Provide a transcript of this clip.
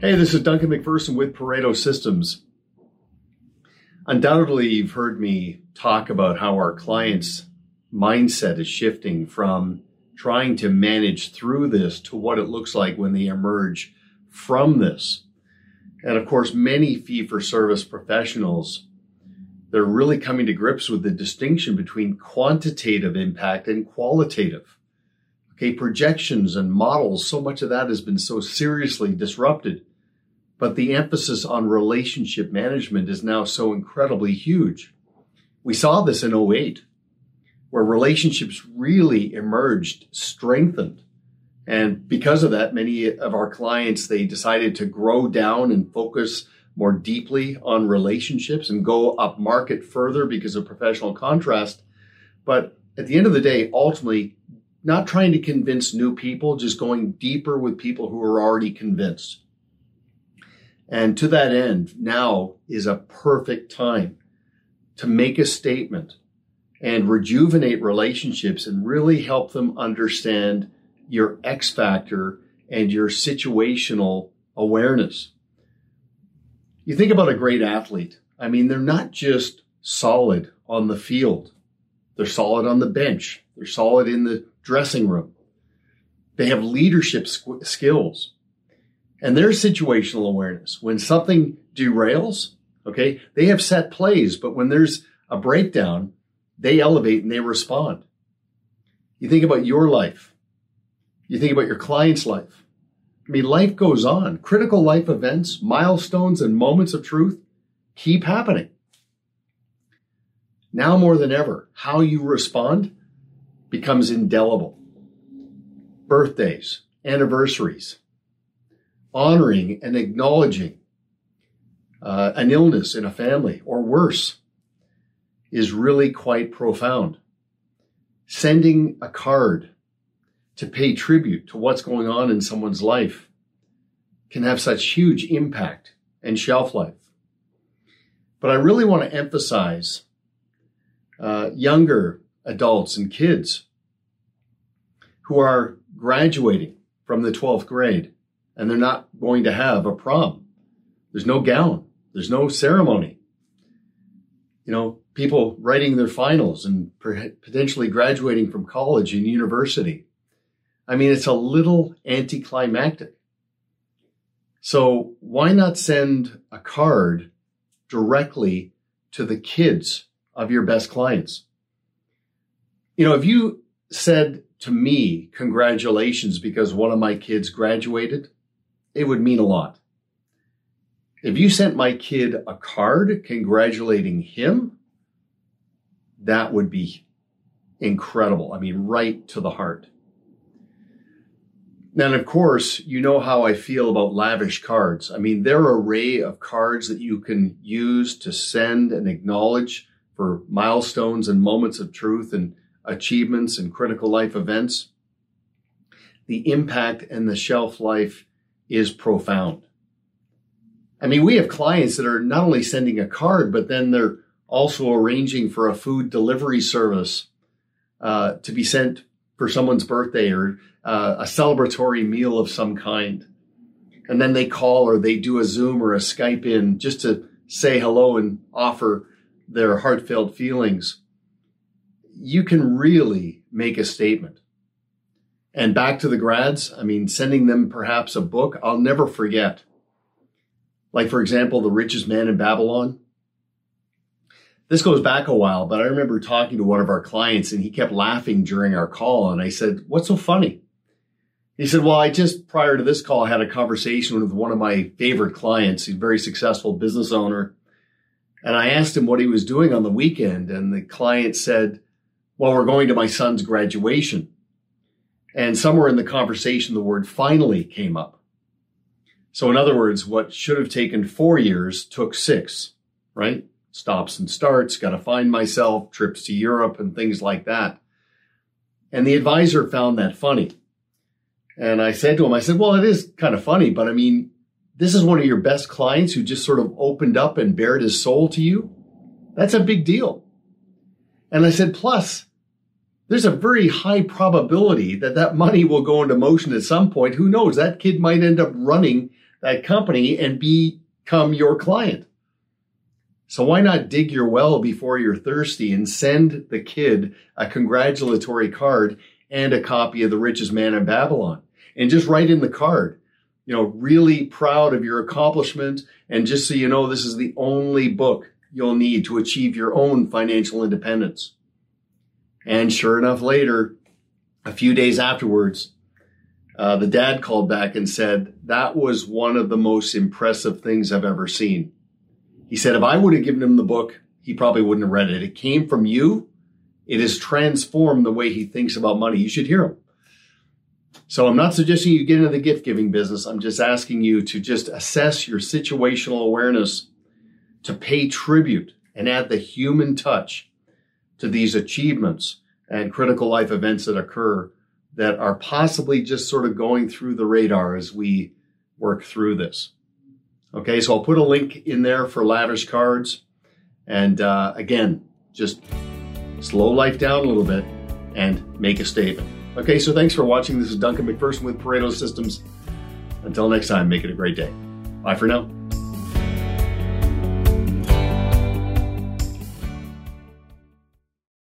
Hey, this is Duncan McPherson with Pareto Systems. Undoubtedly, you've heard me talk about how our clients' mindset is shifting from trying to manage through this to what it looks like when they emerge from this. And of course, many fee for service professionals, they're really coming to grips with the distinction between quantitative impact and qualitative. Okay, projections and models, so much of that has been so seriously disrupted. But the emphasis on relationship management is now so incredibly huge. We saw this in 08, where relationships really emerged strengthened. And because of that, many of our clients, they decided to grow down and focus more deeply on relationships and go up market further because of professional contrast. But at the end of the day, ultimately, not trying to convince new people, just going deeper with people who are already convinced. And to that end, now is a perfect time to make a statement and rejuvenate relationships and really help them understand your X factor and your situational awareness. You think about a great athlete. I mean, they're not just solid on the field. They're solid on the bench. They're solid in the dressing room. They have leadership skills and their situational awareness. When something derails, okay, they have set plays, but when there's a breakdown, they elevate and they respond. You think about your life. You think about your client's life. I mean, life goes on. Critical life events, milestones, and moments of truth keep happening. Now more than ever, how you respond becomes indelible. Birthdays, anniversaries, honoring and acknowledging uh, an illness in a family or worse is really quite profound. Sending a card to pay tribute to what's going on in someone's life can have such huge impact and shelf life. But I really want to emphasize uh, younger adults and kids who are graduating from the 12th grade and they're not going to have a prom. There's no gown. There's no ceremony. You know, people writing their finals and potentially graduating from college and university. I mean, it's a little anticlimactic. So why not send a card directly to the kids of your best clients? You know, if you said to me, congratulations because one of my kids graduated, it would mean a lot. If you sent my kid a card congratulating him, that would be incredible. I mean, right to the heart. And of course, you know how I feel about lavish cards. I mean, their array of cards that you can use to send and acknowledge for milestones and moments of truth and achievements and critical life events, the impact and the shelf life is profound. I mean, we have clients that are not only sending a card, but then they're also arranging for a food delivery service uh, to be sent for someone's birthday or uh, a celebratory meal of some kind. And then they call or they do a Zoom or a Skype in just to say hello and offer their heartfelt feelings you can really make a statement. And back to the grads, I mean, sending them perhaps a book I'll never forget. Like, for example, The Richest Man in Babylon. This goes back a while, but I remember talking to one of our clients and he kept laughing during our call. And I said, What's so funny? He said, Well, I just prior to this call had a conversation with one of my favorite clients. He's a very successful business owner. And I asked him what he was doing on the weekend. And the client said, well, we're going to my son's graduation. And somewhere in the conversation, the word finally came up. So, in other words, what should have taken four years took six, right? Stops and starts, got to find myself, trips to Europe, and things like that. And the advisor found that funny. And I said to him, I said, well, it is kind of funny, but I mean, this is one of your best clients who just sort of opened up and bared his soul to you. That's a big deal. And I said, plus, there's a very high probability that that money will go into motion at some point. Who knows? That kid might end up running that company and become your client. So why not dig your well before you're thirsty and send the kid a congratulatory card and a copy of The Richest Man in Babylon? And just write in the card, you know, really proud of your accomplishment. And just so you know, this is the only book you'll need to achieve your own financial independence. And sure enough, later, a few days afterwards, uh, the dad called back and said, That was one of the most impressive things I've ever seen. He said, If I would have given him the book, he probably wouldn't have read it. It came from you. It has transformed the way he thinks about money. You should hear him. So I'm not suggesting you get into the gift giving business. I'm just asking you to just assess your situational awareness, to pay tribute and add the human touch to these achievements and critical life events that occur that are possibly just sort of going through the radar as we work through this. Okay, so I'll put a link in there for lavish cards. And uh, again, just slow life down a little bit and make a statement. Okay, so thanks for watching. This is Duncan McPherson with Pareto Systems. Until next time, make it a great day. Bye for now.